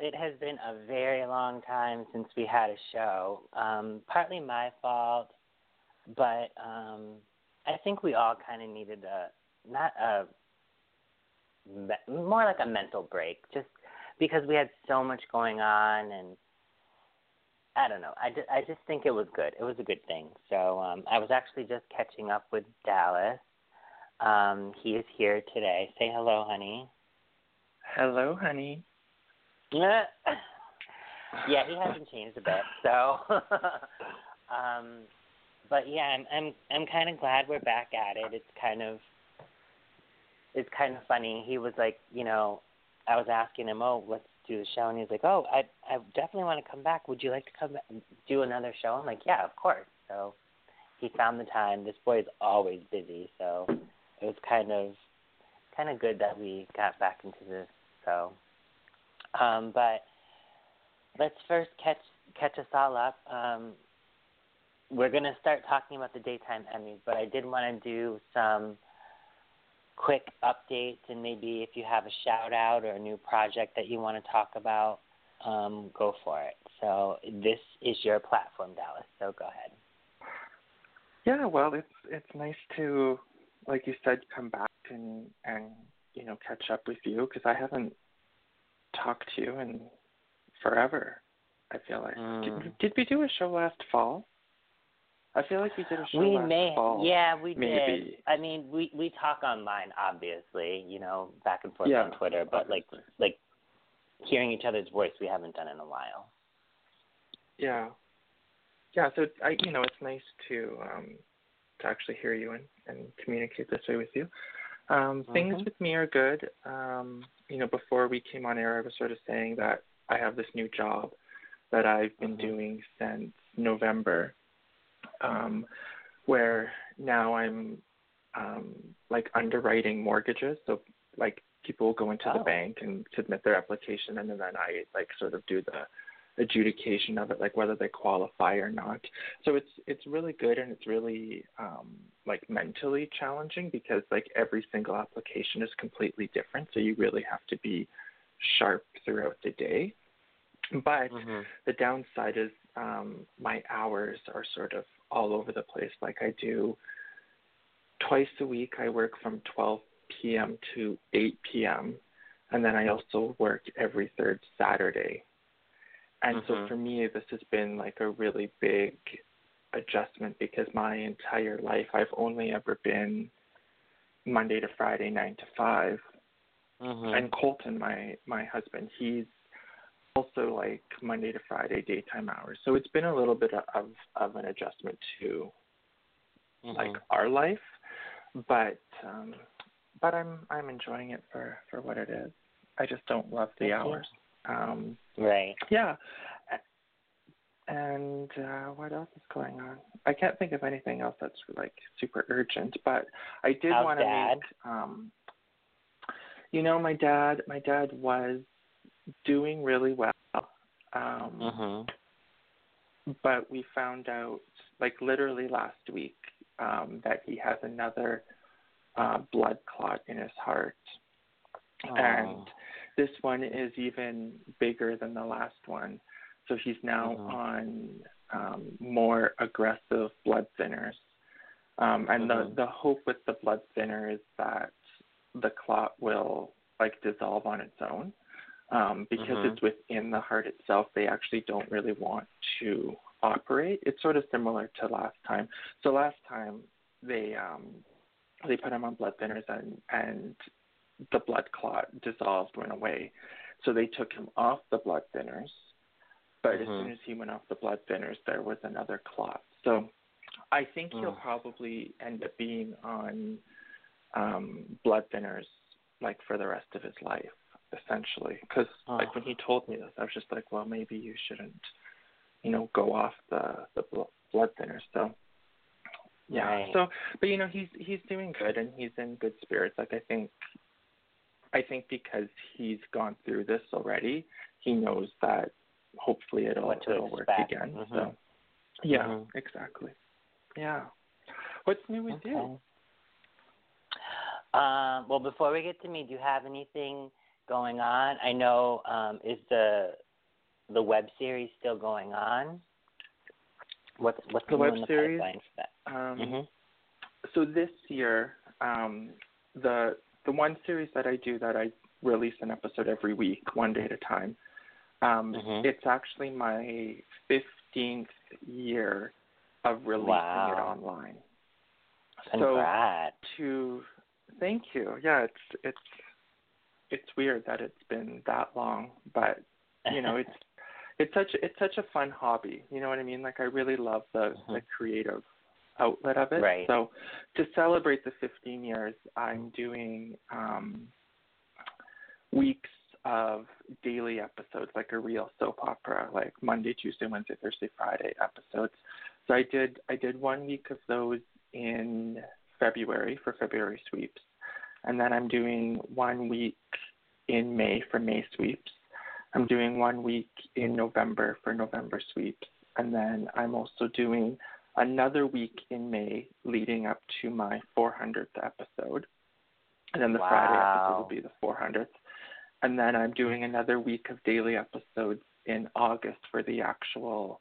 It has been a very long time since we had a show. Um, partly my fault, but um, I think we all kind of needed a not a more like a mental break, just because we had so much going on, and I don't know. I I just think it was good. It was a good thing. So um, I was actually just catching up with Dallas. Um, he is here today. Say hello, honey. Hello, honey. Yeah, he hasn't changed a bit. So, um, but yeah, I'm I'm I'm kind of glad we're back at it. It's kind of it's kind of funny. He was like, you know, I was asking him, oh, let's do the show, and he's like, oh, I I definitely want to come back. Would you like to come back, do another show? I'm like, yeah, of course. So he found the time. This boy is always busy, so it was kind of kind of good that we got back into this. So. Um, but let's first catch catch us all up. Um, we're going to start talking about the daytime Emmys, but I did want to do some quick updates and maybe if you have a shout out or a new project that you want to talk about, um, go for it. So this is your platform, Dallas. So go ahead. Yeah, well, it's it's nice to, like you said, come back and and you know catch up with you because I haven't talked to you in forever. I feel like Mm. did, did we do a show last fall? I feel like we did a show we last may, fall. yeah, we maybe. did. I mean, we we talk online, obviously, you know, back and forth Yeah, on Twitter, but like obviously. like hearing each other's voice, we haven't done in a while. Yeah. Yeah, so I you know, it's nice to um to actually hear you and, and communicate this way with you. Um things Mhm. with me are good. Um, you know, before we came on air I was sort of saying that I have this new job that I've been Mhm. doing since November. Um where now I'm um like underwriting mortgages. So like people will go into the Oh. bank and submit their application and then I like sort of do the adjudication of it, like whether they qualify or not. So it's it's really good and it's really um, like mentally challenging because like every single application is completely different. So you really have to be sharp throughout the day. But Mhm. the downside is um, my hours are sort of all over the place. Like I do twice a week. I work from 12 p.m. to 8 p.m. and then I also work every third Saturday. And so Mhm. for me, this has been like a really big adjustment because my entire life I've only ever been Monday to Friday, nine to 5 Mhm. and Colton, my my husband, he's also like Monday to Friday daytime hours. So it's been a little bit of of an adjustment to Mhm. like our life, but um but I'm I'm enjoying it for for what it is. I just don't love the too. hours. Um right. yeah. And uh what else is going on? I can't think of anything else that's like super urgent, but I did want to make um you know my dad my dad was doing really well. Um Mhm. but we found out like literally last week um that he has another uh blood clot in his heart. And Oh. This one is even bigger than the last one. So he's now Mhm. on um, more aggressive blood thinners. Um, and the, the hope with the blood thinner is that the clot will like dissolve on its own. Um, because Mhm. it's within the heart itself, they actually don't really want to operate. It's sort of similar to last time. So last time they um, they put him on blood thinners and and the blood clot dissolved, went away. So they took him off the blood thinners. But as Mhm. soon as he went off the blood thinners, there was another clot. So I think he'll Mm. probably end up being on um, blood thinners like for the rest of his life, essentially. Because Oh. like when he told me this, I was just like, well, maybe you shouldn't, you know, go off the the bl- blood thinner. So yeah. Right. So, but you know, he's he's doing good and he's in good spirits. Like I think, I think because he's gone through this already, he knows that hopefully it'll it'll work again. Mhm. So yeah, Mhm. exactly. Yeah. What's new with you? Um, well, before we get to me, do you have anything going on? I know um, is the the web series still going on? What's what's The web series? pipeline for that? Um, Mhm. So this year, um, the the one series that I do that I release an episode every week, one day at a time. Um, Mhm. It's actually my fifteenth year of releasing it online. Congrats. So to thank you. Yeah, it's it's it's weird that it's been that long, but you know it's it's such it's such a fun hobby. You know what I mean? Like I really love the Mhm. the creative outlet of it. Right. So to celebrate the 15 years, I'm doing um, weeks of daily episodes, like a real soap opera, like Monday, Tuesday, Wednesday, Thursday, Friday episodes. So I did I did one week of those in February for February sweeps, and then I'm doing one week in May for May sweeps. I'm doing one week in November for November sweeps, and then I'm also doing another week in May leading up to my 400th episode. And then the Friday episode will be the 400th. And then I'm doing another week of daily episodes in August for the actual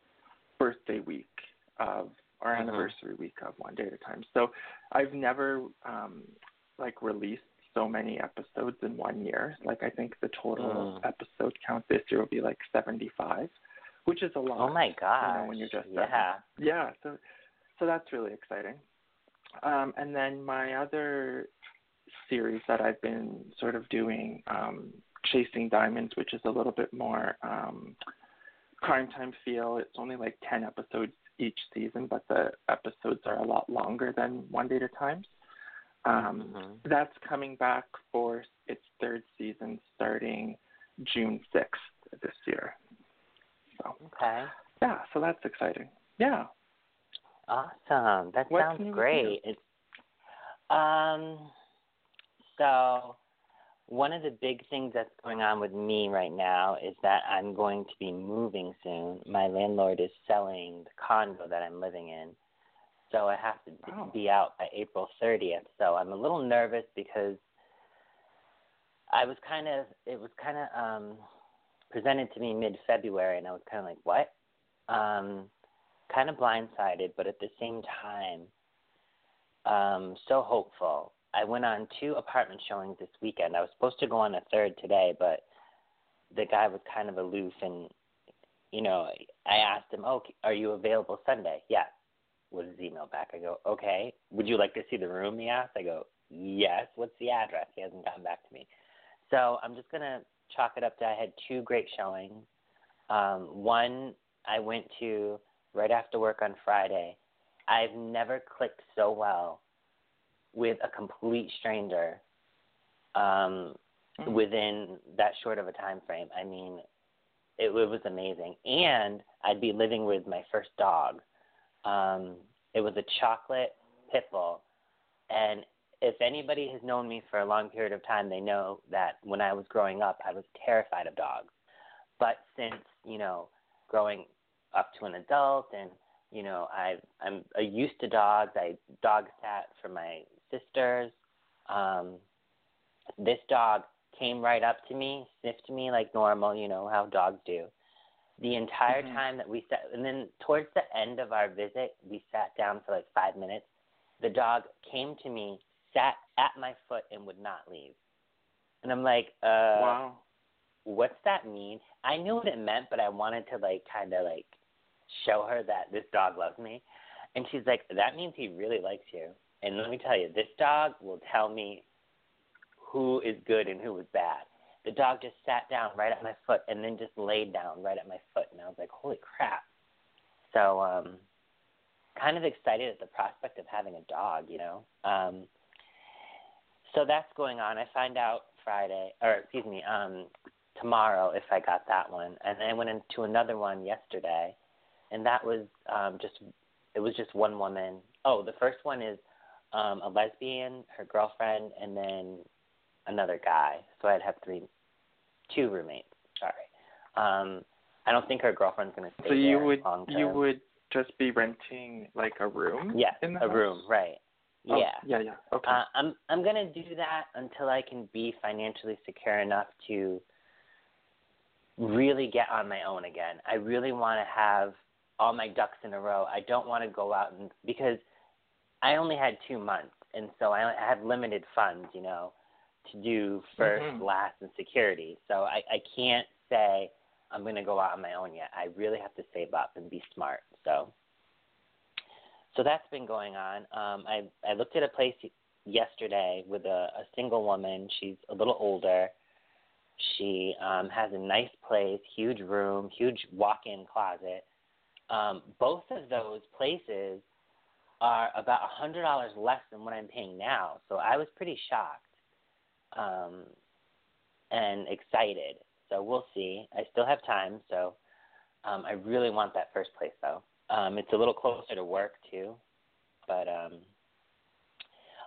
birthday week of our Mhm. anniversary week of One Day at a Time. So I've never um like released so many episodes in one year. Like I think the total Mm. episode count this year will be like 75, which is a lot. Oh my god! You know, when you're just yeah. yeah, so so that's really exciting. Um, and then my other series that I've been sort of doing, um, Chasing Diamonds, which is a little bit more um, crime time feel. It's only like ten episodes each season, but the episodes are a lot longer than One Day at a Time. Um, Mhm. That's coming back for its third season, starting June sixth this year. So Okay. yeah, so that's exciting. Yeah. Awesome. That What's sounds great. It's um so one of the big things that's going on with me right now is that I'm going to be moving soon. My landlord is selling the condo that I'm living in. So I have to Wow. be out by April 30th. So I'm a little nervous because I was kind of it was kind of um presented to me mid-February and I was kind of like, "What?" Um kind of blindsided, but at the same time, um, so hopeful. I went on two apartment showings this weekend. I was supposed to go on a third today, but the guy was kind of aloof, and you know, I asked him, "Oh, are you available Sunday?" Yeah. Was his email back? I go, "Okay." Would you like to see the room? He asked. I go, "Yes." What's the address? He hasn't gotten back to me. So I'm just gonna chalk it up to I had two great showings. Um, one I went to right after work on Friday. I've never clicked so well with a complete stranger um, Mhm. within that short of a time frame. I mean, it, it was amazing. And I'd be living with my first dog. Um, it was a chocolate pit bull. And if anybody has known me for a long period of time, they know that when I was growing up, I was terrified of dogs. But since, you know, growing up to an adult and you know I I'm used to dogs. I dog sat for my sisters. Um, this dog came right up to me, sniffed me like normal, you know how dogs do. The entire Mhm. time that we sat, and then towards the end of our visit, we sat down for like five minutes. The dog came to me, sat at my foot, and would not leave. And I'm like, uh, wow. what's that mean? I knew what it meant, but I wanted to like kind of like show her that this dog loves me. And she's like, that means he really likes you. And let me tell you, this dog will tell me who is good and who is bad. The dog just sat down right at my foot and then just laid down right at my foot. And I was like, holy crap. So, um, kind of excited at the prospect of having a dog, you know. Um, so that's going on. I find out Friday, or excuse me, um, tomorrow if I got that one, and then I went into another one yesterday, and that was um, just it was just one woman. Oh, the first one is um, a lesbian, her girlfriend, and then another guy. So I'd have three, two roommates. Sorry. Um, I don't think her girlfriend's gonna stay So you there would long you would just be renting like a room? the a house? room right Oh, yeah. yeah, yeah. Okay. Uh, I'm I'm gonna do that until I can be financially secure enough to really get on my own again. I really want to have all my ducks in a row. I don't want to go out and because I only had two months, and so I I have limited funds, you know, to do 1st Mhm. last, and security. So I I can't say I'm gonna go out on my own yet. I really have to save up and be smart. So so that's been going on. Um, I I looked at a place yesterday with a, a single woman. She's a little older. She um, has a nice place, huge room, huge walk-in closet. Um, both of those places are about a hundred dollars less than what I'm paying now. So I was pretty shocked um, and excited. So we'll see. I still have time, so um, I really want that first place though. Um, it's a little closer to work too, but um,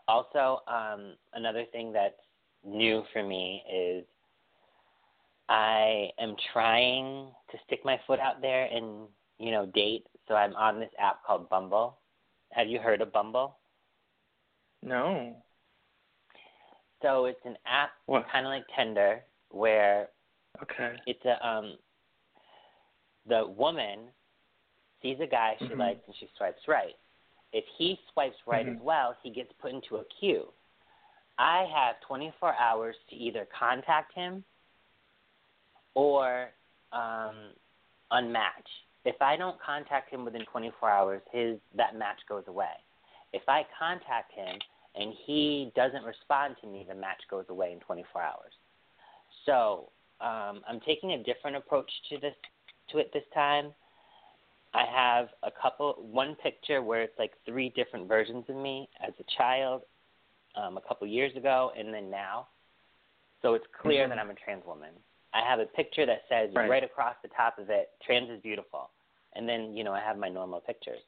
also um, another thing that's new for me is I am trying to stick my foot out there and you know date. So I'm on this app called Bumble. Have you heard of Bumble? no. So it's an app kind of like Tinder where Okay. it's a um the woman sees a guy she Mhm. likes and she swipes right. If he swipes right Mhm. as well, he gets put into a queue. I have 24 hours to either contact him or um, unmatch. If I don't contact him within 24 hours, his that match goes away. If I contact him and he doesn't respond to me, the match goes away in 24 hours. So um, I'm taking a different approach to this to it this time. I have a couple, one picture where it's like three different versions of me as a child, um, a couple years ago, and then now. So it's clear Mhm. that I'm a trans woman. I have a picture that says Right. right across the top of it, "Trans is beautiful," and then you know I have my normal pictures.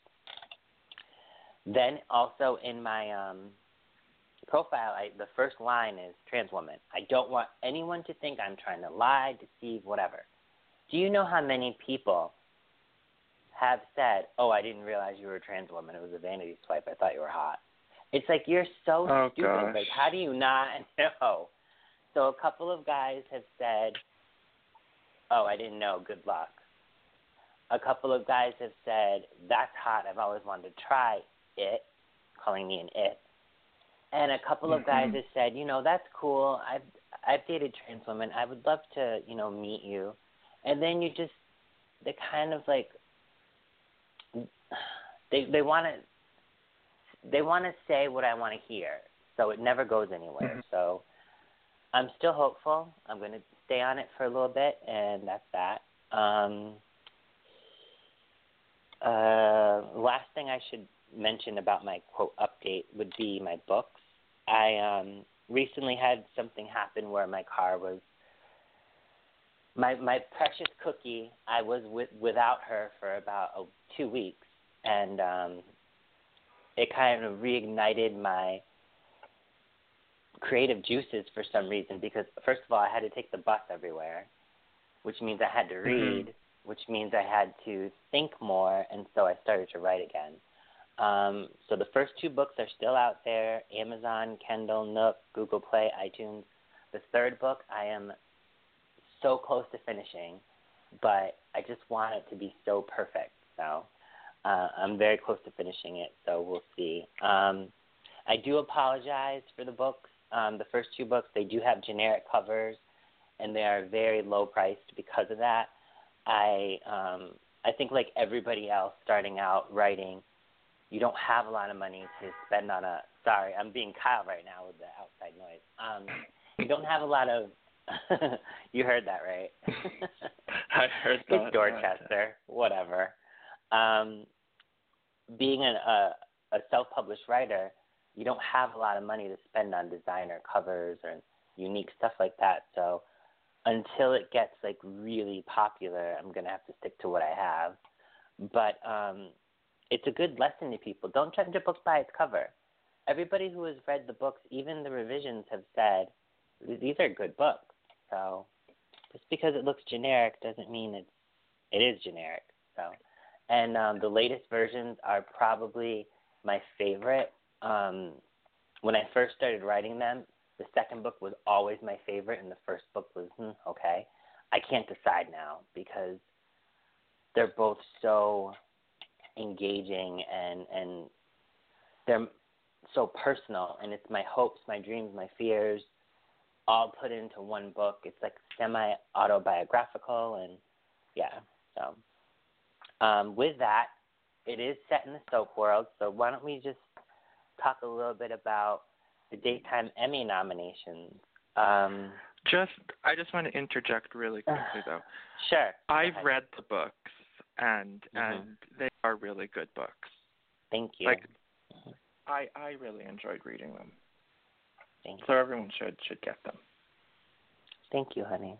Then also in my um, profile, I, the first line is trans woman. I don't want anyone to think I'm trying to lie, deceive, whatever. Do you know how many people have said, "Oh, I didn't realize you were a trans woman. It was a vanity swipe. I thought you were hot." It's like you're so Oh, stupid. gosh. Like, how do you not know? So a couple of guys have said, "Oh, I didn't know. Good luck." A couple of guys have said, "That's hot. I've always wanted to try it," calling me an it. And a couple of guys Mhm. have said, "You know, that's cool. I've I've dated trans women. I would love to, you know, meet you." And then you just they kind of like they they want to they want to say what I want to hear, so it never goes anywhere. Mhm. So I'm still hopeful. I'm going to stay on it for a little bit, and that's that. Um, uh, last thing I should mention about my quote update would be my books. I um, recently had something happen where my car was my my precious cookie. I was with without her for about oh, two weeks, and um, it kind of reignited my creative juices for some reason. Because first of all, I had to take the bus everywhere, which means I had to Mhm. read, which means I had to think more, and so I started to write again. Um, so the first two books are still out there: Amazon, Kindle, Nook, Google Play, iTunes. The third book I am so close to finishing, but I just want it to be so perfect. So uh, I'm very close to finishing it. So we'll see. Um, I do apologize for the books. Um, the first two books they do have generic covers, and they are very low priced because of that. I um, I think like everybody else starting out writing, you don't have a lot of money to spend on a. Sorry, I'm being Kyle right now with the outside noise. Um, you don't have a lot of. you heard that right? I heard that. it's Dorchester, whatever. Um, being a a self-published writer, you don't have a lot of money to spend on designer covers or unique stuff like that. So until it gets like really popular, I'm gonna have to stick to what I have. But um, it's a good lesson to people. Don't judge a book by its cover. Everybody who has read the books, even the revisions, have said these are good books. So just because it looks generic doesn't mean it's it is generic. So, and um, the latest versions are probably my favorite. Um, when I first started writing them, the second book was always my favorite, and the first book was hmm, okay. I can't decide now because they're both so engaging and and they're so personal, and it's my hopes, my dreams, my fears, all put into one book. It's like semi autobiographical, and yeah. So, um, with that, it is set in the soap world. So why don't we just talk a little bit about the daytime Emmy nominations? Um, just, I just want to interject really quickly though. Sure. I've read the books, and mm-hmm. and they are really good books. Thank you. Like. I I really enjoyed reading them. Thank you. So everyone should should get them. Thank you, honey.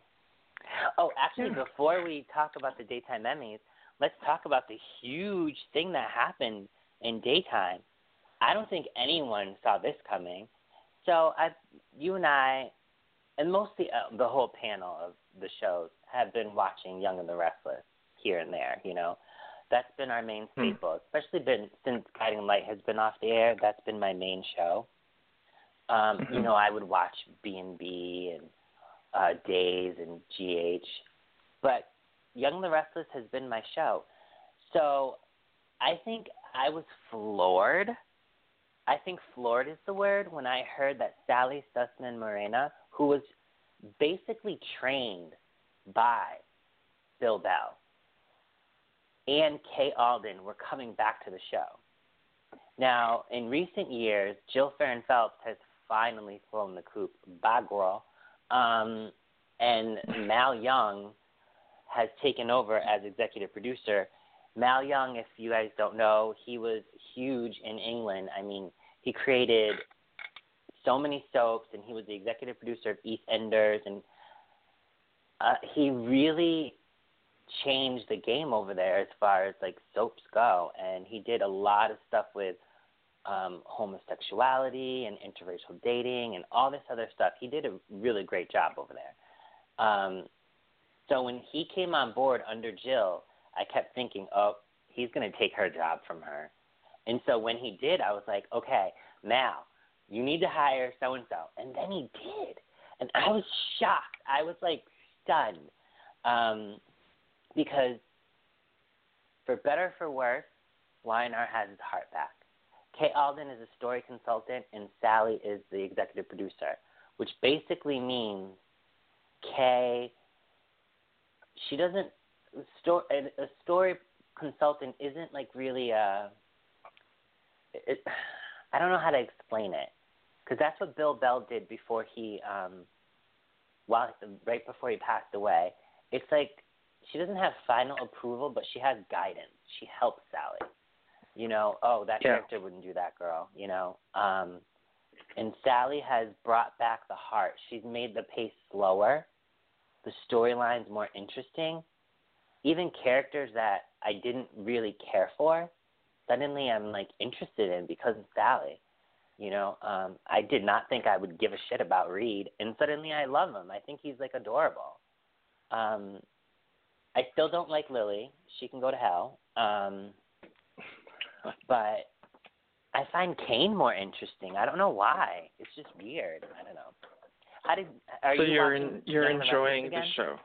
Oh, actually, before we talk about the daytime Emmys, let's talk about the huge thing that happened in daytime. I don't think anyone saw this coming. So I, you and I, and mostly uh, the whole panel of the shows have been watching Young and the Restless here and there. You know, that's been our main Hmm. staple, especially been since Guiding Light has been off the air. That's been my main show. Um, you Mhm. know, I would watch B and B and uh, Days and GH, but Young the Restless has been my show. So I think I was floored. I think floored is the word when I heard that Sally Sussman Morina, who was basically trained by Bill Bell and Kay Alden, were coming back to the show. Now, in recent years, Jill Farren Phelps has finally flown the coop. Girl. Um, and Mal Young has taken over as executive producer. Mal Young, if you guys don't know, he was huge in England. I mean, he created so many soaps, and he was the executive producer of EastEnders, and uh, he really changed the game over there as far as like soaps go. And he did a lot of stuff with um, homosexuality and interracial dating and all this other stuff. He did a really great job over there. Um, so when he came on board under Jill, I kept thinking, oh, he's going to take her job from her. And so when he did, I was like, okay, now you need to hire so and so. And then he did. And I was shocked. I was like stunned. Um, because for better or for worse, Y&R has his heart back. Kay Alden is a story consultant, and Sally is the executive producer, which basically means Kay. She doesn't. Sto- a a story consultant isn't like really a. It, I don't know how to explain it, because that's what Bill Bell did before he, um, while right before he passed away. It's like she doesn't have final approval, but she has guidance. She helps Sally. You know, oh, that Yeah. character wouldn't do that, girl. You know, um, and Sally has brought back the heart. She's made the pace slower, the storylines more interesting. Even characters that I didn't really care for, suddenly I'm like interested in because of Sally. You know, um, I did not think I would give a shit about Reed, and suddenly I love him. I think he's like adorable. Um, I still don't like Lily. She can go to hell. Um, but I find Kane more interesting. I don't know why. It's just weird. I don't know. How did are so you you're watching in, you're and enjoying the show.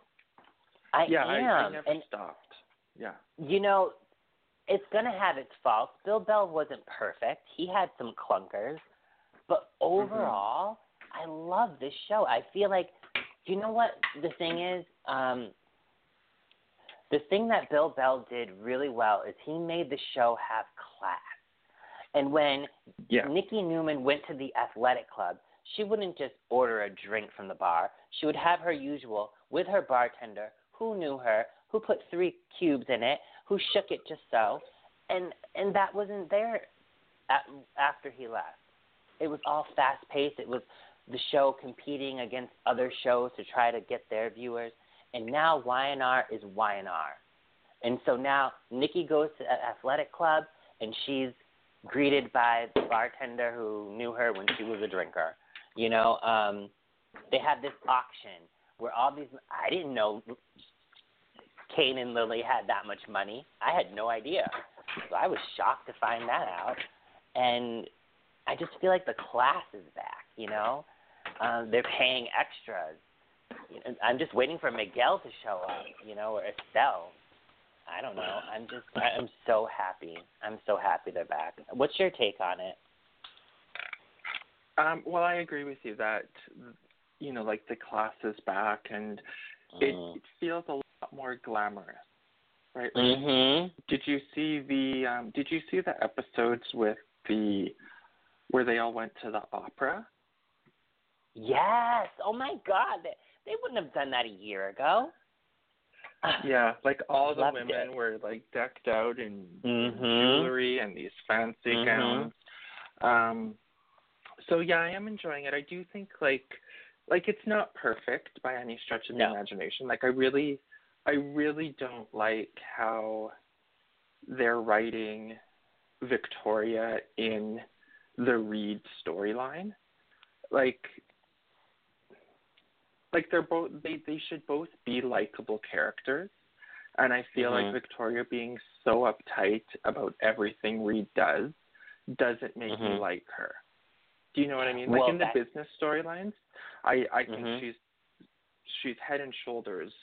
I yeah, am, I, I never and stopped. Yeah. you know, it's gonna have its faults. Bill Bell wasn't perfect. He had some clunkers, but Mm-hmm. overall, I love this show. I feel like, you know what the thing is? Um, the thing that Bill Bell did really well is he made the show have class. And when Yeah. Nikki Newman went to the athletic club, she wouldn't just order a drink from the bar. She would have her usual with her bartender, who knew her, who put three cubes in it, who shook it just so, and and that wasn't there at, after he left. it was all fast paced. It was the show competing against other shows to try to get their viewers. And now Y&R is Y&R. And so now Nikki goes to an athletic club and she's greeted by the bartender who knew her when she was a drinker. You know, um, they had this auction where all these I didn't know Kane and Lily had that much money. I had no idea. So I was shocked to find that out. And I just feel like the class is back, you know? Um, they're paying extras. You know, I'm just waiting for Miguel to show up, you know, or Estelle. I don't know. I'm just I'm so happy. I'm so happy they're back. What's your take on it? Um, well, I agree with you that you know, like the class is back, and it, Mm. it feels a lot more glamorous, right? Like, Mhm. Did you see the um, Did you see the episodes with the where they all went to the opera? Yes. Oh my God. They, they wouldn't have done that a year ago. Yeah, like all the Loved women it. were like decked out in Mhm. jewelry and these fancy Mhm. gowns. Um, so yeah, I am enjoying it. I do think like like it's not perfect by any stretch of the No. imagination. Like I really I really don't like how they're writing Victoria in the Reed storyline. Like like they're both they they should both be likable characters. And I feel Mhm. like Victoria being so uptight about everything Reed does doesn't make me Mhm. like her. Do you know what I mean? Like in the that- business storylines, I I think Mhm. she's she's head and shoulders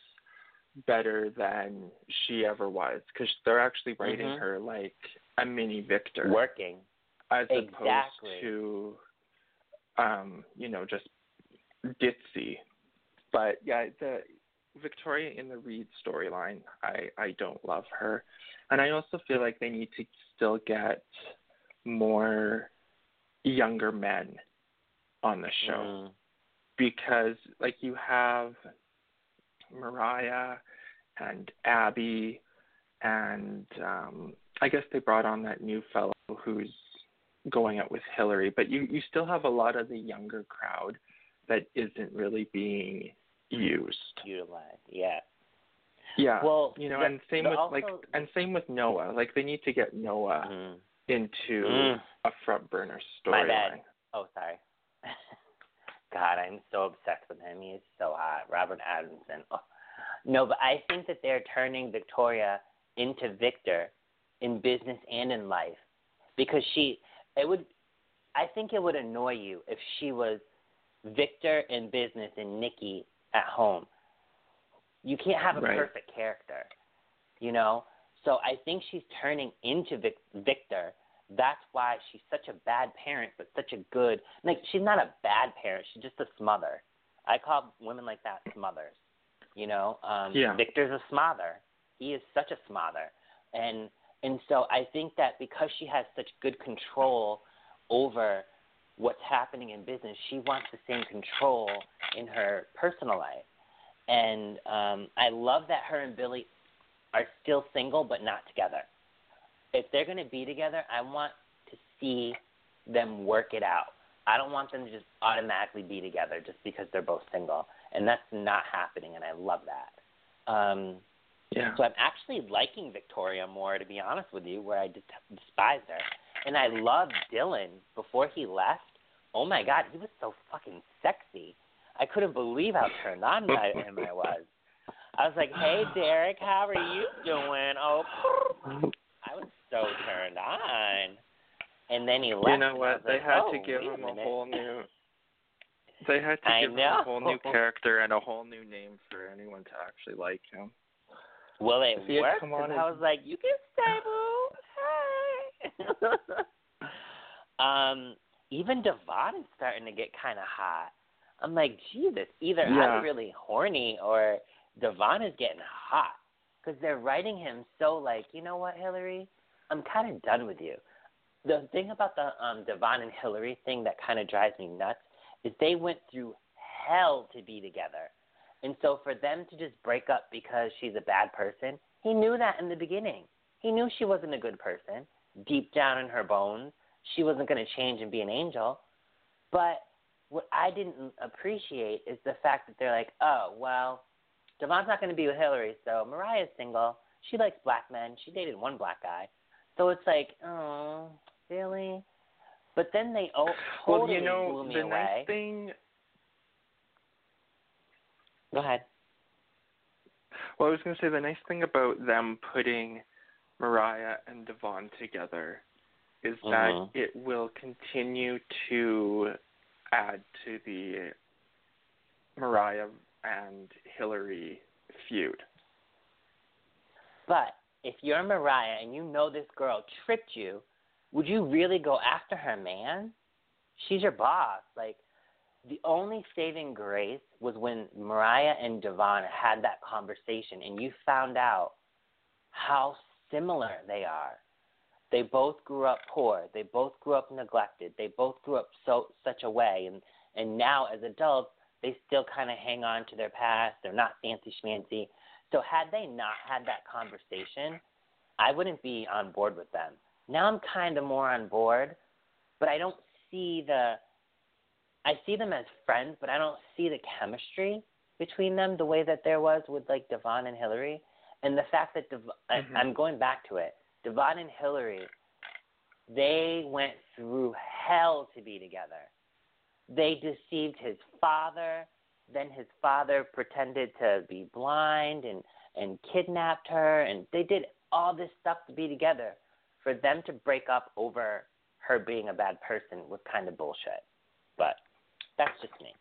better than she ever was because they're actually writing Mhm. her like a mini Victor Working. as Exactly. opposed to um you know just ditzy but yeah the victoria in the reed storyline i i don't love her and i also feel like they need to still get more younger men on the show Mm. because like you have Mariah and Abby and um I guess they brought on that new fellow who's going out with Hillary, but you you still have a lot of the younger crowd that isn't really being used. Utilized. Yeah. Yeah. Well, you know, the- and same with also- like and same with Noah. Like they need to get Noah Mhm. into Mm. a front burner My storyline. bad. Oh, sorry. God, I'm so obsessed with him. He is so hot. Robert Adamson. Oh. No, but I think that they're turning Victoria into Victor in business and in life because she. It would. I think it would annoy you if she was Victor in business and Nikki at home. You can't have a Right. perfect character, you know. So I think she's turning into Vic- Victor that's why she's such a bad parent, but such a good. Like she's not a bad parent. She's just a smother. I call women like that smothers. You know, um, Yeah. Victor's a smother. He is such a smother, and and so I think that because she has such good control over what's happening in business, she wants the same control in her personal life. And um, I love that her and Billy are still single but not together if they're going to be together, I want to see them work it out. I don't want them to just automatically be together just because they're both single, and that's not happening, and I love that. Um, Yeah. so I'm actually liking Victoria more, to be honest with you, where I just despised her, and I loved Dylan before he left. Oh my God, he was so fucking sexy. I couldn't believe how turned on by him I was. I was like, "Hey, Derek, how are you doing?" Oh, I was so turned on. And then he left. You know what? They like, had oh, to give him a minute. whole new. They had to I give him a whole new character and a whole new name for anyone to actually like him. Well, it If he had worked. come 'cause on I was like, you can stay, boo. Um, even Devon is starting to get kind of hot. I'm like, Jesus, either Yeah. I'm really horny or Devon is getting hot because they're writing him so like, you know what, Hillary, I'm kind of done with you. The thing about the um, Devon and Hillary thing that kind of drives me nuts is they went through hell to be together. And so for them to just break up because she's a bad person, he knew that in the beginning. He knew she wasn't a good person. Deep down in her bones, she wasn't going to change and be an angel. But what I didn't appreciate is the fact that they're like, oh well, Devon's not going to be with Hillary, so Mariah's single. She likes black men. She dated one black guy. So it's like, oh, really? But then they oh, totally well, you know, blew me the away. nice thing. Go ahead. Well, I was going to say the nice thing about them putting Mariah and Devon together is that Mhm. it will continue to add to the Mariah and Hillary feud. But if you're Mariah and you know this girl tricked you, would you really go after her, man? She's your boss. Like, the only saving grace was when Mariah and Devon had that conversation and you found out how similar they are. They both grew up poor. They both grew up neglected. They both grew up so such a way and and now as adults they still kind of hang on to their past. They're not fancy schmancy. So had they not had that conversation, I wouldn't be on board with them. Now I'm kind of more on board, but I don't see the I see them as friends, but I don't see the chemistry between them the way that there was with like Devon and Hillary, and the fact that Dev- Mhm. I, I'm going back to it. Devon and Hillary, they went through hell to be together. They deceived his father. Then his father pretended to be blind and and kidnapped her, and they did all this stuff to be together. For them to break up over her being a bad person was kind of bullshit. But that's just me.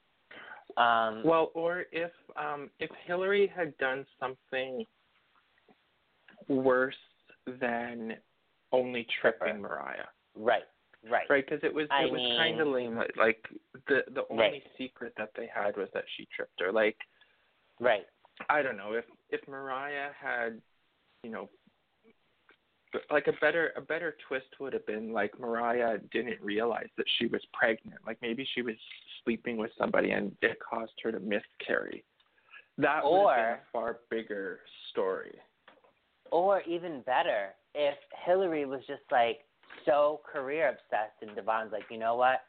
Um, Well, or if um, if Hillary had done something worse than only tripping Mariah, right, right, right? Because it was I it was kind of lame. Like, the the only Right. secret that they had was that she tripped her. Like right. I don't know if if Mariah had, you know, like a better a better twist would have been like Mariah didn't realize that she was pregnant. Like maybe she was sleeping with somebody and it caused her to miscarry. That would have been a far bigger story. Or even better, if Hillary was just like so career obsessed, and Devon's like, you know what?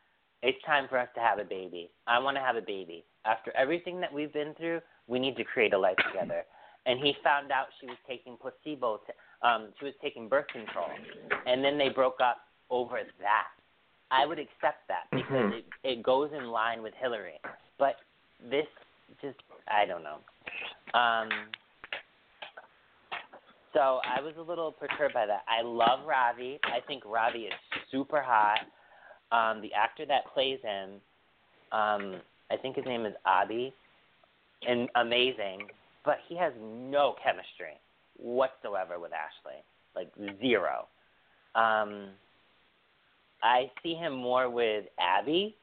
It's time for us to have a baby. I want to have a baby. After everything that we've been through, we need to create a life together. And he found out she was taking placebo, t- um, she was taking birth control, and then they broke up over that. I would accept that because Mhm. it it goes in line with Hillary. But this just I don't know. Um, so I was a little perturbed by that. I love Ravi. I think Ravi is super hot. Um, the actor that plays him, um, I think his name is Adi, and amazing. But he has no chemistry whatsoever with Ashley, like zero. Um, I see him more with Abby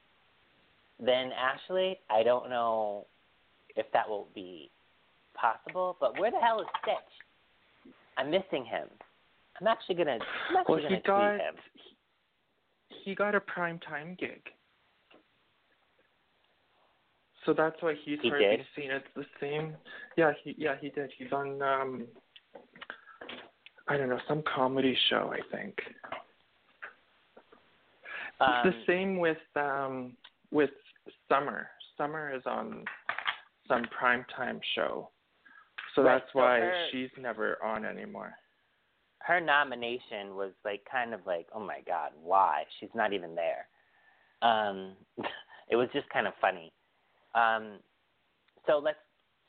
than Ashley. I don't know if that will be possible. But where the hell is Stitch? I'm missing him. I'm actually gonna. I'm actually Well, gonna he got him. he got a prime time gig. So that's why he's He hardly did? seen. It's the same. Yeah, he yeah he did. He's on um I don't know some comedy show I think. Um, it's the same with um with Summer. Summer is on some primetime show. So Right, that's so why her- she's never on anymore. her nomination was like kind of like, oh my god, why? She's not even there. Um, it was just kind of funny. Um, so let's,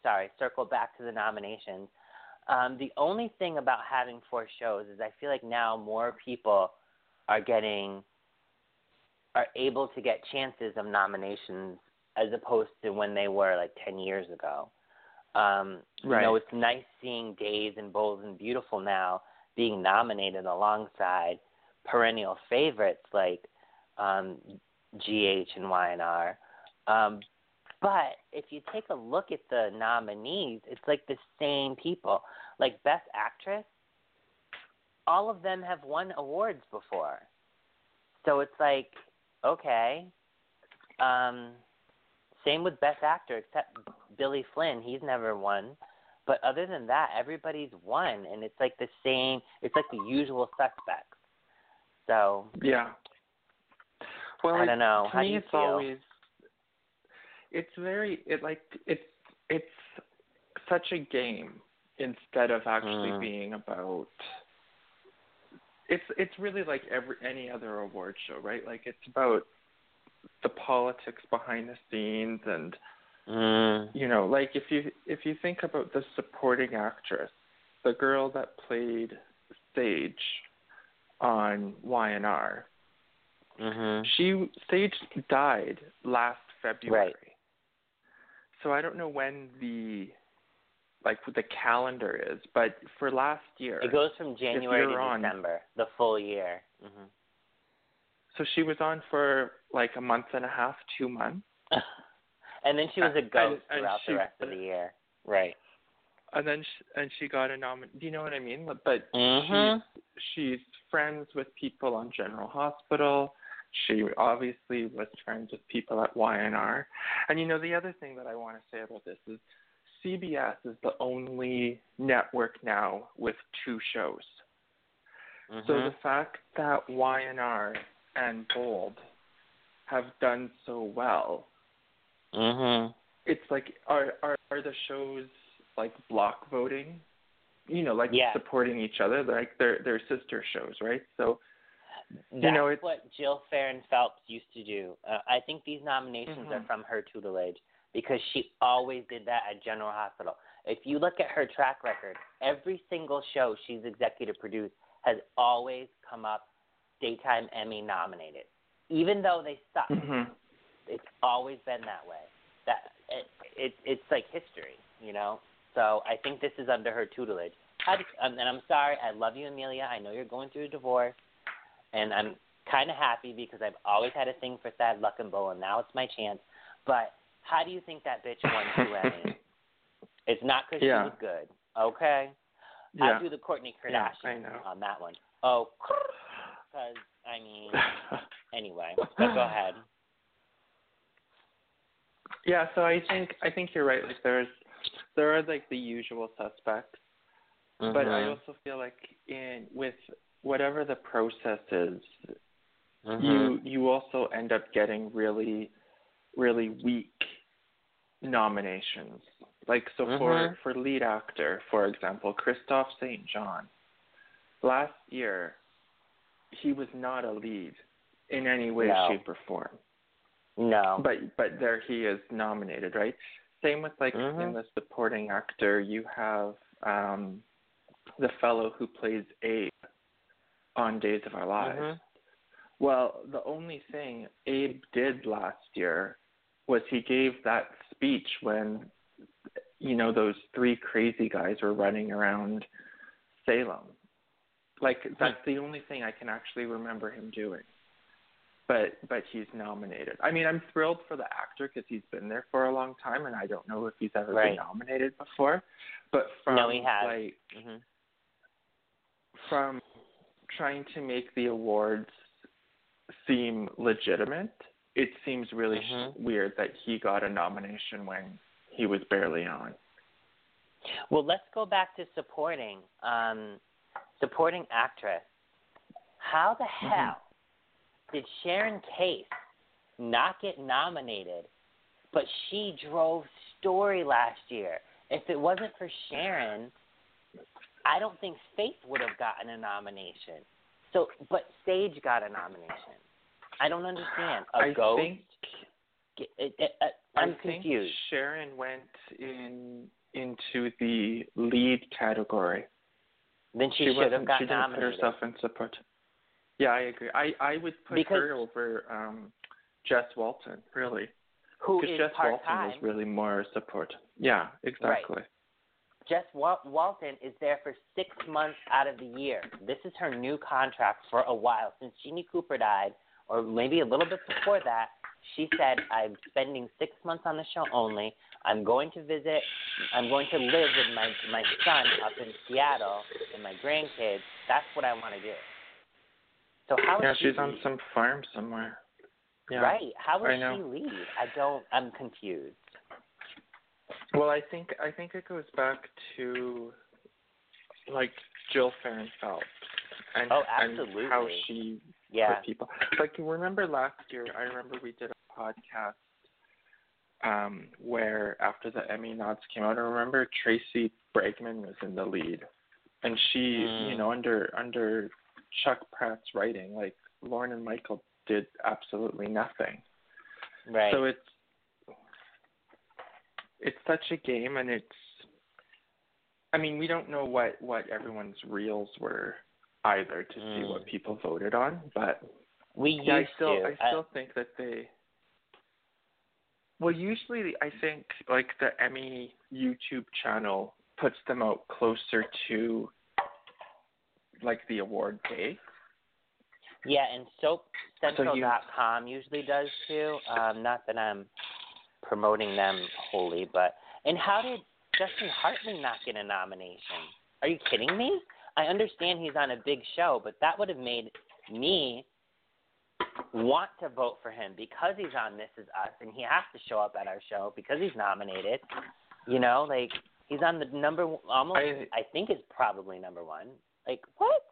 sorry, circle back to the nominations. Um, the only thing about having four shows is I feel like now more people are getting, are able to get chances of nominations as opposed to when they were like 10 years ago. Um, You know, it's nice seeing Days and Bold and Beautiful now being nominated alongside perennial favorites like um, GH and Y&R. Um, but if you take a look at the nominees, it's like the same people. Like Best Actress, all of them have won awards before. So it's like, okay. Um, same with Best Actor, except Billy Flynn. He's never won. But other than that, everybody's won, and it's like the same. It's like the usual suspects. So Yeah. Well, I don't know. To How me, do you it's feel? always it's very it like it's it's such a game instead of actually Mm. being about it's it's really like every any other award show, right? Like it's about the politics behind the scenes and Mm. you know, like if you if you think about the supporting actress, the girl that played Sage on Y&R, Mhm. she Sage died last February. Right. So I don't know when the like the calendar is, but for last year. It goes from January to on- December, the full year. Mhm. So she was on for like a month and a half, two months, and then she was a ghost and throughout she- the rest of the year. Right. and then she, and she got a nomin. Do you know what I mean? But Mhm. she she's friends with people on General Hospital. She obviously was friends with people at Y&R. And you know the other thing that I want to say about this is CBS is the only network now with two shows. Mhm. So the fact that Y&R and Bold have done so well, Mhm. it's like are are are the shows like block voting? You know, like Yeah. supporting each other, like they're they're sister shows, right? So That's know, it's- what Jill Farren Phelps used to do. Uh, I think these nominations are Mhm. from her tutelage because she always did that at General Hospital. If you look at her track record, every single show she's executive produced has always come up daytime Emmy nominated, even though they suck. mhm. It's always been that way. That it, it it's like history, you know. So I think this is under her tutelage. How do, um, and I'm sorry, I love you, Amelia. I know you're going through a divorce, and I'm kind of happy because I've always had a thing for Thad Luckinbill, and now it's my chance. But how do you think that bitch won two Emmys? It's not because Yeah. she was good, okay? yeah. I do the Courtney Yeah, Kardashian know. on that one. Oh, because I mean, anyway. But go ahead. Yeah, so I think I think you're right. Like there's there are like the usual suspects, but I Mhm. also feel like in with whatever the process is, Mhm. you you also end up getting really really weak nominations. Like so for Mhm. for lead actor, for example, Kristoff St. John. Last year, he was not a lead in any way, No. shape, or form. No. But but there he is nominated, right? Same with like Mhm. in the supporting actor, you have um the fellow who plays Abe on Days of Our Lives. Mhm. Well, the only thing Abe did last year was he gave that speech when you know those three crazy guys were running around Salem. Like that's the only thing I can actually remember him doing. But but he's nominated. I mean, I'm thrilled for the actor because he's been there for a long time, and I don't know if he's ever Right. been nominated before. But from No, he has. like Mhm. from trying to make the awards seem legitimate, it seems really sh Mhm. weird that he got a nomination when he was barely on. Well, let's go back to supporting um, supporting actress. How the Mm-hmm. Did Sharon Case not get nominated, but she drove story last year? If it wasn't for Sharon, I don't think Faith would have gotten a nomination. So, but Sage got a nomination. I don't understand. A I ghost? think It, it, it, uh, I'm I think confused. Sharon went in into the lead category. Then she, should wasn't- have got She didn't nominated. put herself in support. Yeah, I agree. I I would put Because- her over um Jess Walton, really. Who Because Jess part Walton was really more support. Yeah, exactly. Jess Wal- Walton is there for six months out of the year. This is her new contract for a while. Since Jeanne Cooper died, or maybe a little bit before that, she said, I'm spending six months on the show only. I'm going to visit, I'm going to live with my, my son up in Seattle and my grandkids. That's what I want to do. So how Yeah, she she's on some farm somewhere. Yeah. Right. How know. she leave? I don't, I'm confused. Well, I think I think it goes back to like Jill Farren Phelps and Oh, and how she Yeah. put people. Like you remember last year, I remember we did a podcast um where after the Emmy nods came out, I remember Tracy Bregman was in the lead, and she, Mm. you know, under under Chuck Pratt's writing, like Lauren and Michael did absolutely nothing. Right. So it's it's such a game, and it's. I mean, we don't know what what everyone's reels were either to see Mm. what people voted on, but we yeah, I still to. I still think that they. Well, usually I think like the Emmy YouTube channel puts them out closer to like the award day. Yeah, and SoapCentral.com you- usually does too. Um, not that I'm promoting them wholly, but and how did Justin Hartley not get a nomination? Are you kidding me? I understand he's on a big show, but that would have made me want to vote for him because he's on This Is Us and he has to show up at our show because he's nominated. You know, like he's on the number almost. I- I, think is probably number one. Like what?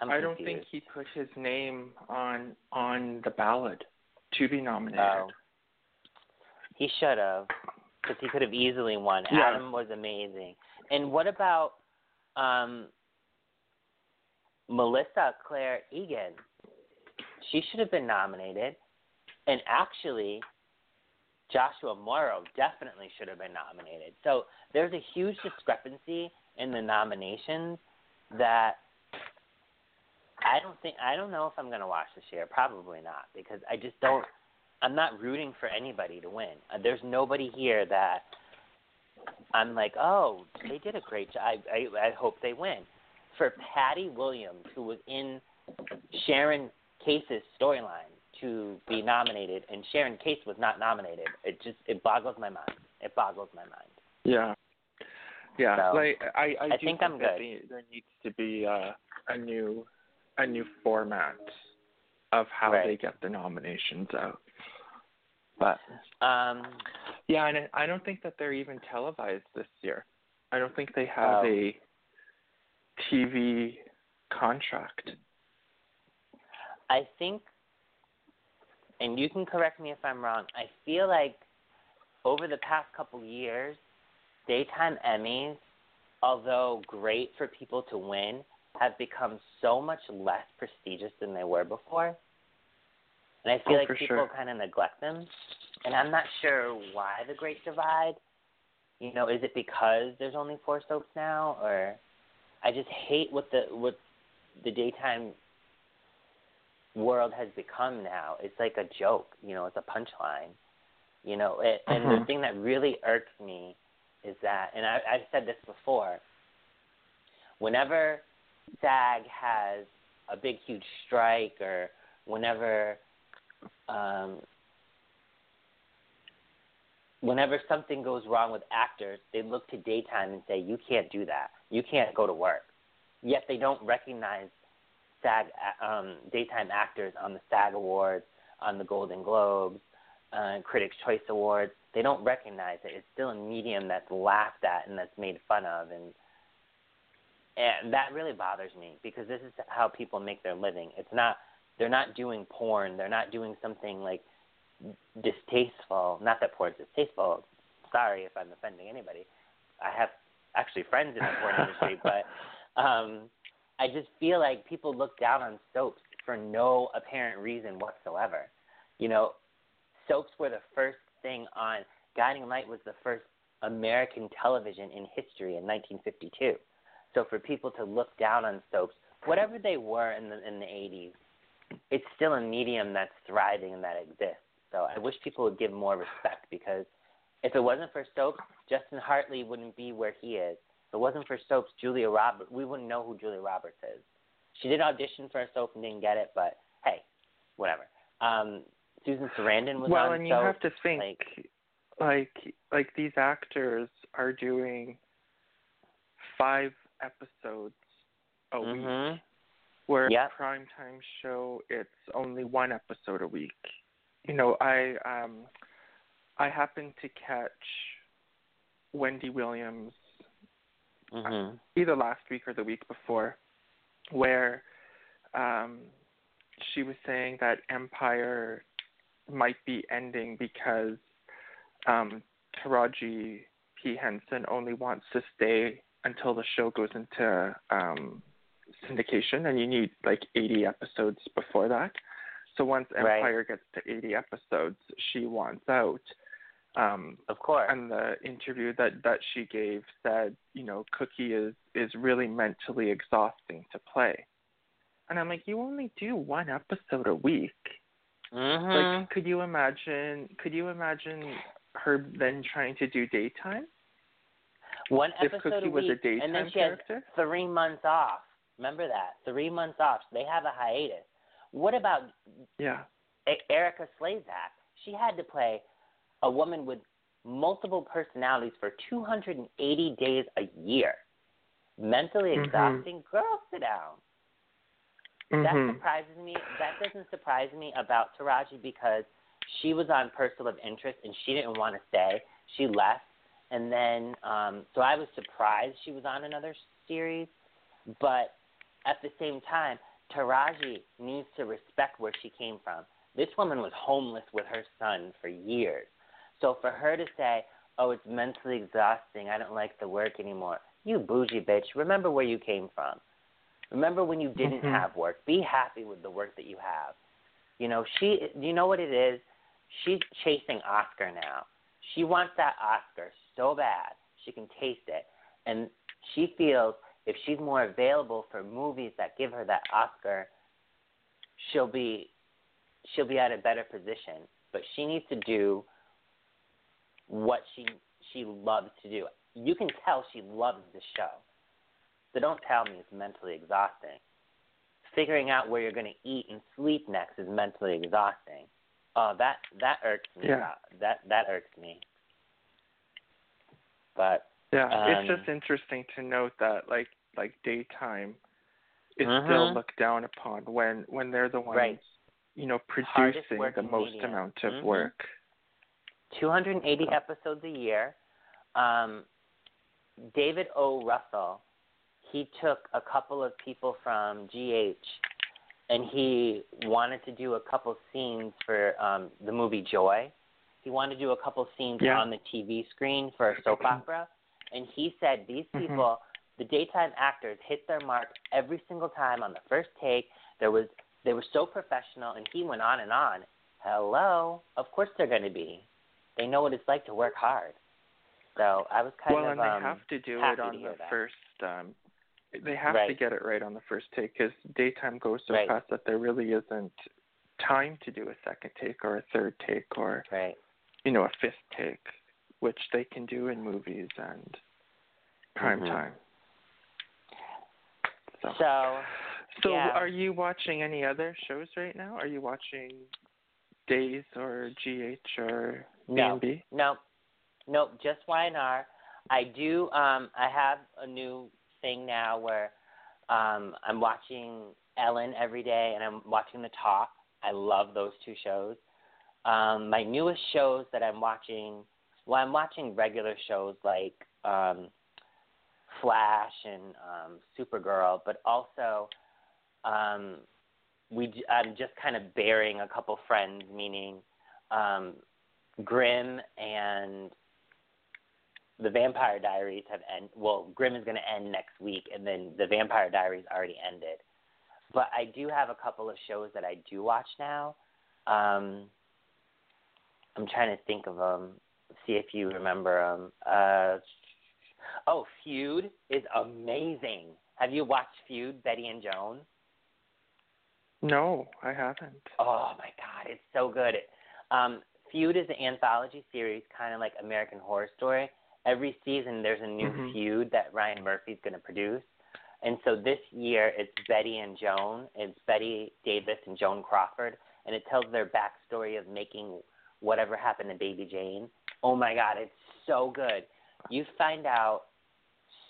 I'm I don't confused. think he put his name on on the ballot to be nominated. Oh. He should have, because he could have easily won. Yeah. Adam was amazing. And what about um, Melissa Claire Egan? She should have been nominated. And actually, Joshua Morrow definitely should have been nominated. So there's a huge discrepancy in the nominations that I don't think I don't know if I'm gonna watch this year. Probably not because I just don't. I'm not rooting for anybody to win. Uh, there's nobody here that I'm like, oh, they did a great job. I, I I hope they win. For Patty Williams, who was in Sharon Case's storyline, to be nominated, and Sharon Case was not nominated. It just it boggles my mind. It boggles my mind. Yeah. Yeah, So, like I, I, I think think I'm good. the- there needs to be uh, a new, a new format of how Right. they get the nominations out. But Um, yeah, and I don't think that they're even televised this year. I don't think they have Oh. a TV contract. I think, and you can correct me if I'm wrong. I feel like over the past couple years, daytime Emmys, although great for people to win, have become so much less prestigious than they were before. And I feel Oh, like people sure. kind of neglect them. And I'm not sure why the Great Divide. You know, is it because there's only four soaps now, or I just hate what the what the daytime world has become now. It's like a joke, you know, it's a punchline. You know, it, and the Mhm. thing that really irks me is that, and I, I've said this before, whenever SAG has a big, huge strike, or whenever, um, whenever something goes wrong with actors, they look to daytime and say, "You can't do that. You can't go to work." Yet they don't recognize SAG um, daytime actors on the SAG Awards, on the Golden Globes, uh, Critics' Choice Awards. They don't recognize it. It's still a medium that's laughed at and that's made fun of, and and that really bothers me because this is how people make their living. It's not they're not doing porn. They're not doing something like distasteful. Not that porn's distasteful. Sorry if I'm offending anybody. I have actually friends in the porn industry, but um, I just feel like people look down on soaps for no apparent reason whatsoever. You know, soaps were the first thing on. Guiding Light was the first American television in history in 1952. So for people to look down on soaps, whatever they were in the in the 80s, it's still a medium that's thriving and that exists. So I wish people would give more respect because if it wasn't for soaps, Justin Hartley wouldn't be where he is. If it wasn't for soaps, Julia Roberts, we wouldn't know who Julia Roberts is. She did audition for a soap and didn't get it, but hey, whatever. Um, Susan Sarandon was well, on and you soap. have to think, like- like, like these actors are doing five episodes a week, Mhm. where Yep. a primetime show it's only one episode a week. You know, I um, I happened to catch Wendy Williams Mhm. either last week or the week before, where um, she was saying that Empire might be ending because um, Taraji P Henson only wants to stay until the show goes into um, syndication, and you need like 80 episodes before that. So once Empire right. gets to 80 episodes, she wants out. Um, of course. And the interview that that she gave said, you know, Cookie is is really mentally exhausting to play. And I'm like, you only do one episode a week. Mm-hmm. Like, could you imagine? Could you imagine her then trying to do daytime? One if episode Cookie a was week, a daytime and then she character? has three months off. Remember that three months off. So they have a hiatus. What about Yeah. Erika Slezak? She had to play a woman with multiple personalities for 280 days a year. Mentally Mhm. exhausting. Girl, sit down. Mhm. That surprises me. That doesn't surprise me about Taraji because she was on Person of Interest and she didn't want to stay. She left, and then um, so I was surprised she was on another series. But at the same time, Taraji needs to respect where she came from. This woman was homeless with her son for years. So for her to say, "Oh, it's mentally exhausting. I don't like the work anymore," you bougie bitch. Remember where you came from. Remember when you didn't Mhm. have work. Be happy with the work that you have. You know, she you know what it is? She's chasing Oscar now. She wants that Oscar so bad. She can taste it. And she feels if she's more available for movies that give her that Oscar, she'll be she'll be at a better position. But she needs to do what she she loves to do. You can tell she loves the show. So don't tell me it's mentally exhausting. Figuring out where you're going to eat and sleep next is mentally exhausting. Oh, that that irks me. Yeah. That that irks me. But Yeah, it's Um, just interesting to note that like like daytime is Mhm. still looked down upon when when they're the ones Right. you know producing the most amount of Mhm. work. 280 episodes a year. Um, David O. Russell, he took a couple of people from GH, and he wanted to do a couple scenes for um, the movie Joy. He wanted to do a couple scenes Yeah. on the TV screen for a soap opera, and he said these Mhm. people, the daytime actors, hit their mark every single time on the first take. There was they were so professional, and he went on and on. Hello, of course they're going to be. They know what it's like to work hard. So I was kind well, of and they um, have to do it on the first. um They have to get it right on the first take because daytime goes so Right. fast that there really isn't time to do a second take or a third take or right. you know a fifth take, which they can do in movies and prime Mhm. time. So. So So, Yeah. are you watching any other shows right now? Are you watching Days or GH or no, B&B? no, nope, just Y&R. I do. Um, I have a new thing now where um, I'm watching Ellen every day, and I'm watching The Talk. I love those two shows. Um, my newest shows that I'm watching, well, I'm watching regular shows like um, Flash and um, Supergirl, but also um, we I'm just kind of burying a couple friends, meaning um, Grimm and the Vampire Diaries have end. Well, Grimm is going to end next week, and then the Vampire Diaries already ended. But I do have a couple of shows that I do watch now. Um, I'm trying to think of them. See if you remember them. Uh, oh, Feud is amazing. Have you watched Feud, Betty and Joan? No, I haven't. Oh my God, it's so good. Um, Feud is an anthology series, kind of like American Horror Story. Every season, there's a new Mhm. feud that Ryan Murphy's going to produce. And so this year, it's Betty and Joan. It's Bette Davis and Joan Crawford, and it tells their backstory of making whatever happened to Baby Jane. Oh my God, it's so good. You find out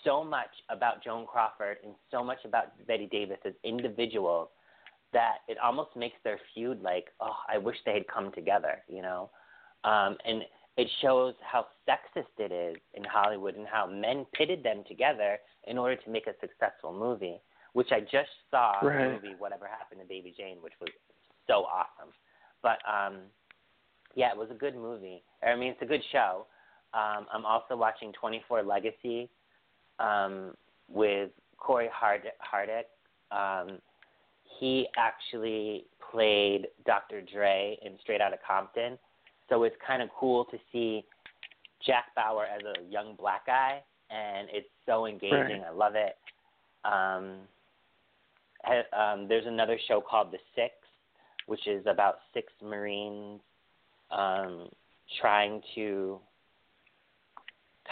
so much about Joan Crawford and so much about Bette Davis as individuals that it almost makes their feud like, oh, I wish they had come together, you know? Um, and it shows how sexist it is in Hollywood and how men pitted them together in order to make a successful movie. which I just saw Right. the movie Whatever Happened to Baby Jane, which was so awesome. But um, yeah, it was a good movie. I mean, it's a good show. Um, I'm also watching 24 Legacy um, with Corey Hard- Hardick. Um, he actually played Dr. Dre in Straight Outta Compton, so it's kind of cool to see Jack Bauer as a young black guy, and it's so engaging. Right. I love it. Um, um, there's another show called The Six, which is about six Marines um, trying to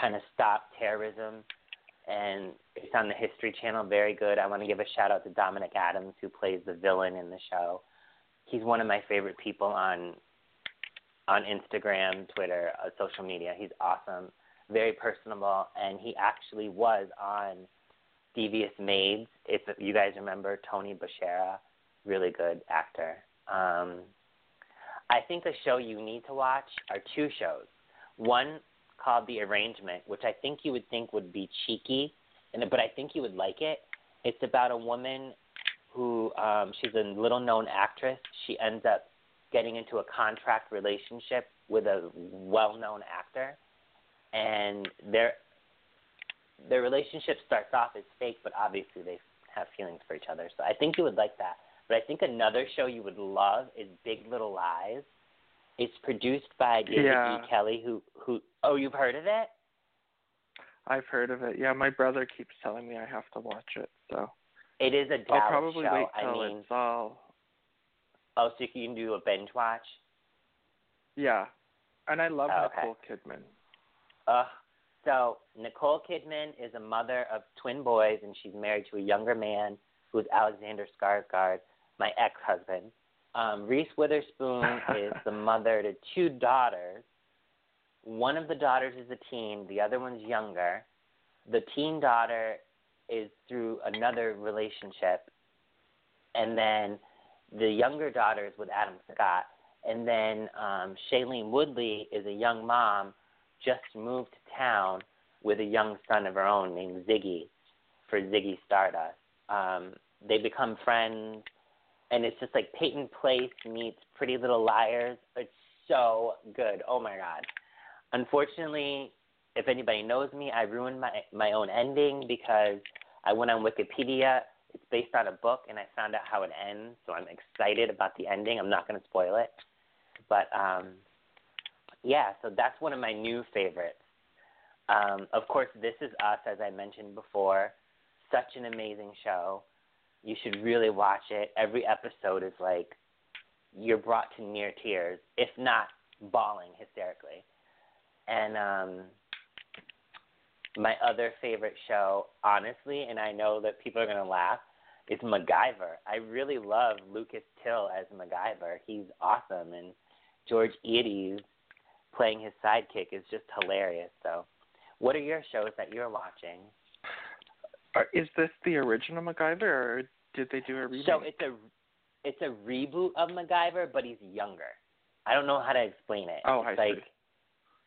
kind of stop terrorism. And it's on the History Channel. Very good. I want to give a shout out to Dominic Adams, who plays the villain in the show. He's one of my favorite people on on Instagram, Twitter, uh, social media. He's awesome, very personable, and he actually was on Devious Maids. If you guys remember Tony Bashara, really good actor. Um, I think a show you need to watch are two shows. One called The Arrangement, which I think you would think would be cheeky, and but I think you would like it. It's about a woman who um, she's a little known actress. She ends up getting into a contract relationship with a well known actor, and their their relationship starts off as fake, but obviously they have feelings for each other. So I think you would like that. But I think another show you would love is Big Little Lies. It's produced by David Yeah. E. Kelley, who who oh you've heard of it? I've heard of it. Yeah, my brother keeps telling me I have to watch it, so It is a Dallas I'll probably show. wait I till mean, it's all. Oh, so you can do a binge watch. Yeah, and I love Oh, okay. Nicole Kidman. Uh, so Nicole Kidman is a mother of twin boys, and she's married to a younger man who is Alexander Skarsgård, my ex-husband. Um, Reese Witherspoon is the mother to two daughters. One of the daughters is a teen, the other one's younger. The teen daughter is through another relationship, and then the younger daughter is with Adam Scott. And then um, Shailene Woodley is a young mom, just moved to town with a young son of her own named Ziggy for Ziggy Stardust. Um, they become friends, and it's just like Peyton Place meets Pretty Little Liars. It's so good. Oh my god. Unfortunately, if anybody knows me, I ruined my my own ending because I went on Wikipedia. It's based on a book, and I found out how it ends. So I'm excited about the ending. I'm not going to spoil it, but um, yeah. So that's one of my new favorites. Um, of course, This Is Us, as I mentioned before, such an amazing show. You should really watch it. Every episode is like you're brought to near tears, if not bawling hysterically. And um, my other favorite show, honestly, and I know that people are going to laugh, is MacGyver. I really love Lucas Till as MacGyver. He's awesome. And George Eady's playing his sidekick is just hilarious. So, what are your shows that you're watching? Is this the original MacGyver, or did they do a remake? So it's a it's a reboot of MacGyver, but he's younger. I don't know how to explain it. Oh, it's I like, see.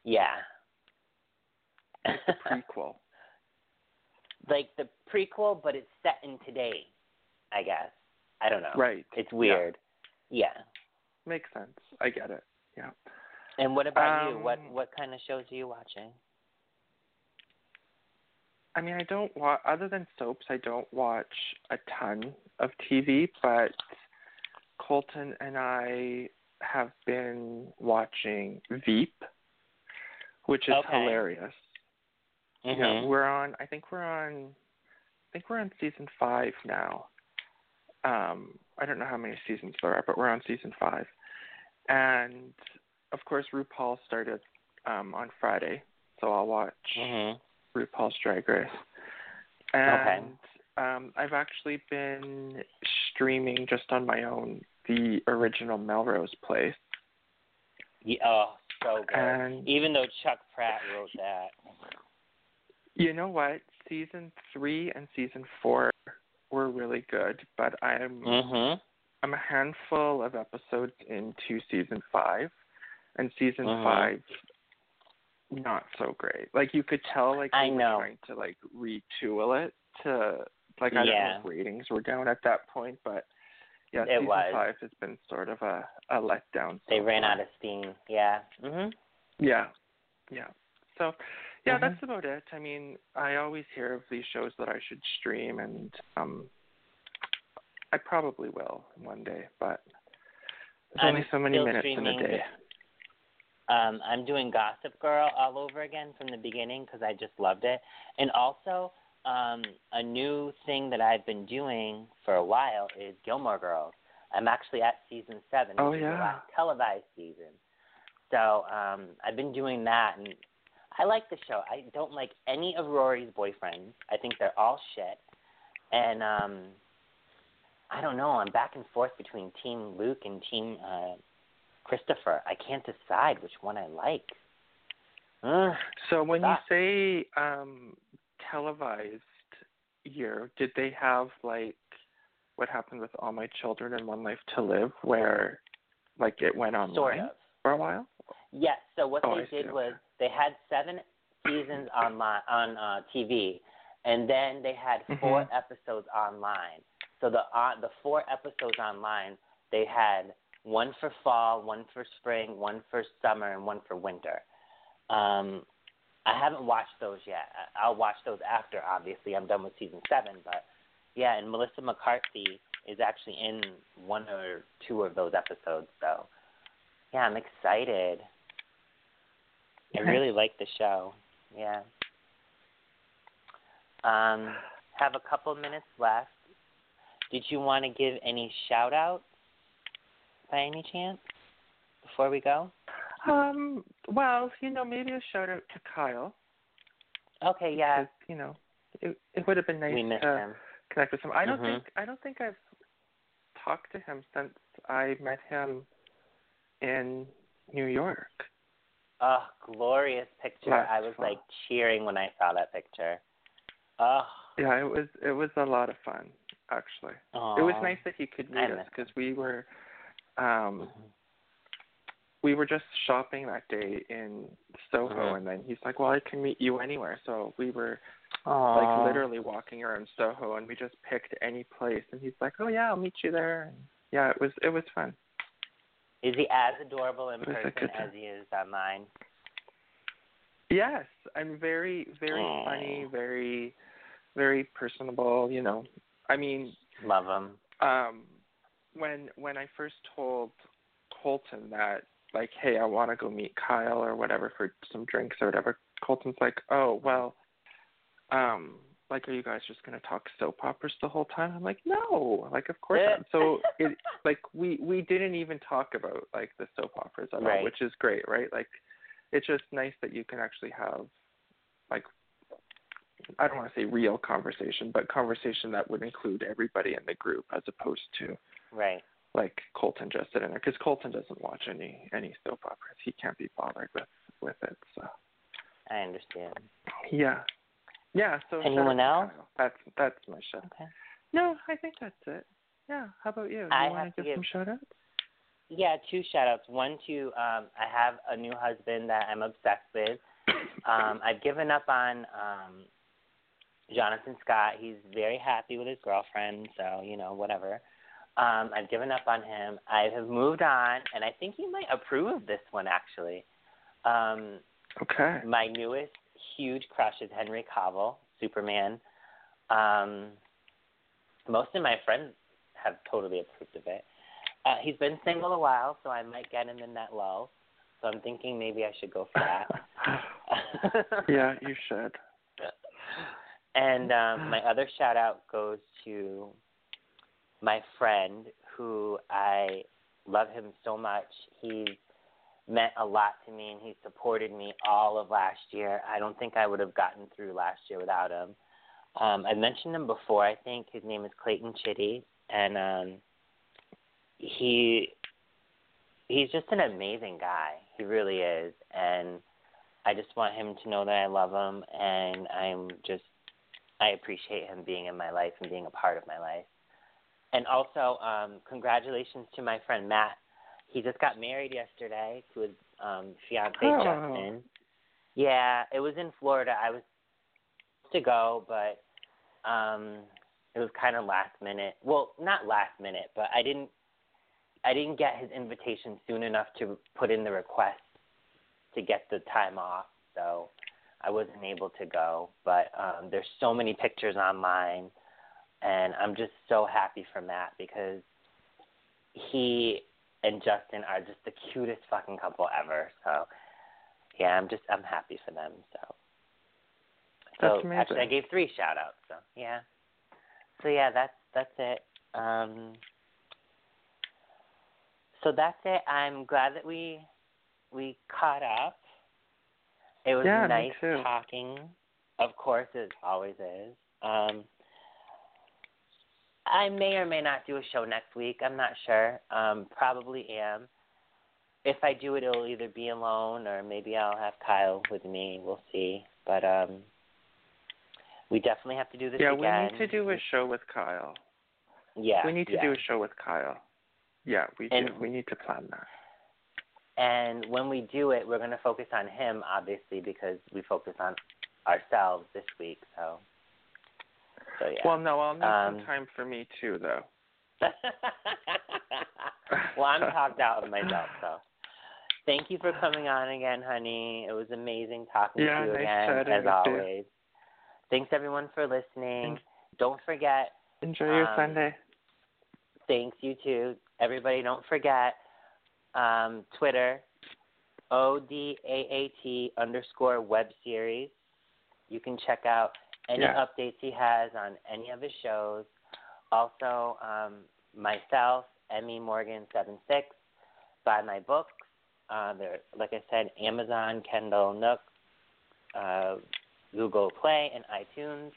Yeah. It's a prequel. like the prequel, but it's set in today. I guess. I don't know. Right. It's weird. Yeah. Makes sense. I get it. Yeah. And what about you? What Um, what kind of shows are you watching? I mean, I don't watch other than soaps. I don't watch a ton of TV, but Colton and I have been watching Veep, which is Okay. hilarious. Yeah, Mhm. we're on. I think we're on. I think we're on season five now. Um, I don't know how many seasons there are, but we're on season five, and of course RuPaul started um, on Friday, so I'll watch Mhm. RuPaul's Drag Race. And um, I've actually been streaming just on my own the original Melrose Place. Yeah, oh, so good. And Even though Chuck Pratt wrote that. You know what? Season three and season four were really good, but I'm Mhm. I'm a handful of episodes into season five, and season Mhm. five not so great. Like you could tell, like I they were know. trying to like retool it to Like I Yeah. don't know if ratings were down at that point, but yeah, It season was. five has been sort of a a letdown. They ran far. out of steam. Yeah. Mhm. Yeah, yeah. So, yeah, Mhm. that's about it. I mean, I always hear of these shows that I should stream, and um, I probably will one day, but there's I'm only so many minutes in a day. Um, I'm doing Gossip Girl all over again from the beginning because I just loved it, and also um, a new thing that I've been doing for a while is Gilmore Girls. I'm actually at season seven, which is the yeah. last televised season. So um, I've been doing that, and I like the show. I don't like any of Rory's boyfriends. I think they're all shit, and um, I don't know. I'm back and forth between Team Luke and Team uh, Christopher. I can't decide which one I like. Ugh. So when you say um, televised year, did they have like what happened with All My Children and One Life to Live, where like it went online Sort of. for a while? Yes. So what Oh, they I did okay. was they had seven seasons online on uh, TV, and then they had 4 Mhm. episodes online. So the uh, the four episodes online, they had one for fall, one for spring, one for summer, and one for winter. Um, I haven't watched those yet. I'll watch those after. Obviously, I'm done with season seven, but yeah, and Melissa McCarthy is actually in one or two of those episodes. So yeah, I'm excited. I really like the show. Yeah. Um, have a couple minutes left. Did you want to give any shout outs by any chance before we go? Um, well, you know, maybe a shout out to Kyle. Okay, yeah. because, you know, it it would have been nice to him. connect with him. I don't think I don't think I've talked to him since I met him in New York. Oh, glorious picture. Last I was fall. like cheering when I saw that picture. Oh, Yeah, it was it was a lot of fun actually. aw. It was nice that he could meet us because we were um Mhm. we were just shopping that day in Soho Mhm. and then he's like, "Well, I can meet you anywhere." So we were Aw. like literally walking around Soho and we just picked any place and he's like, "Oh yeah, I'll meet you there." And yeah, it was it was fun. Is he as adorable in It was a person as he is online? Yes, I'm very very Aw. funny, very very personable, you know. I mean, Love him. um when when I first told Colton that like, hey, I want to go meet Kyle or whatever for some drinks or whatever, Colton's like, oh well, um, like, are you guys just gonna talk soap operas the whole time? I'm like, no, like, of course not. So it like we we didn't even talk about like the soap operas at all, which is great, right? Like, it's just nice that you can actually have like I don't want to say real conversation, but conversation that would include everybody in the group as opposed to Right. like Colton just sitting there because Colton doesn't watch any any soap operas. He can't be bothered with with it. So I understand. yeah, yeah. So Anyone else? That's that's my show. Okay. No, I think that's it. Yeah. How about you? I you want to give give- some shout outs? Yeah, two shout outs. One to um I have a new husband that I'm obsessed with. Um I've given up on um Jonathan Scott. He's very happy with his girlfriend, so, you know, whatever. Um, I've given up on him. I have moved on and I think he might approve of this one actually. Um Okay. my newest huge crush is Henry Cavill, Superman. Um, most of my friends have totally approved of it. Uh, he's been single a while, so I might get him in that lull. So I'm thinking maybe I should go for that. yeah, you should. And um, my other shout out goes to my friend who I love him so much. He's meant a lot to me and he supported me all of last year. I don't think I would have gotten through last year without him. Um, I mentioned him before. I think his name is Clayton Chitty, and um, he he's just an amazing guy. He really is, and I just want him to know that I love him, and I'm just I appreciate him being in my life and being a part of my life. And also, um, congratulations to my friend Matt. He just got married yesterday to his um, fiance Oh. Justin. Yeah, it was in Florida. I was supposed to go, but um, it was kind of last minute. Well, not last minute, but I didn't I didn't get his invitation soon enough to put in the request to get the time off. So I wasn't able to go. But um, there's so many pictures online, and I'm just so happy for Matt because he and Justin are just the cutest fucking couple ever. So yeah, I'm just I'm happy for them. So that's so amazing. actually, I gave three shout outs. So yeah, so yeah, that's that's it. Um, so that's it. I'm glad that we we caught up. It was Yeah, nice talking. Of course, it always is. Um, I may or may not do a show next week. I'm not sure. Um, probably am. If I do it, it'll either be alone or maybe I'll have Kyle with me. We'll see. But um, we definitely have to do this yeah, again. we need to do a show with Kyle. Yeah, we need to yeah. do a show with Kyle. Yeah, we do. We need to plan that. And when we do it, we're going to focus on him, obviously, because we focus on ourselves this week. So, so yeah. Well, no, I'll need Um, some time for me too, though. well, I'm talked out of myself. So, thank you for coming on again, honey. It was amazing talking Yeah, to you nice again, as with you. Thanks everyone for listening. Don't forget Enjoy your Um, Sunday. Thanks, you too. Everybody, don't forget um, Twitter, ODAAT underscore web series. You can check out any Yeah. updates he has on any of his shows. Also, um, myself, Emmy Morgan seven six, buy my books. Uh, they're like I said, Amazon, Kindle, Nook, uh, Google Play, and iTunes.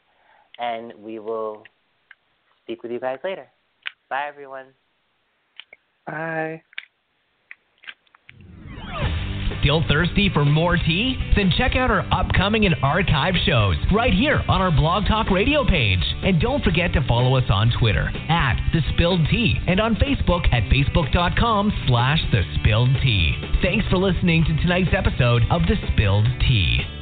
And we will speak with you guys later. Bye, everyone. Bye. Still thirsty for more tea? Then check out our upcoming and archive shows right here on our Blog Talk Radio page. And don't forget to follow us on Twitter at The Spilled Tea and on Facebook at facebook.com slash The Spilled Tea. Thanks for listening to tonight's episode of The Spilled Tea.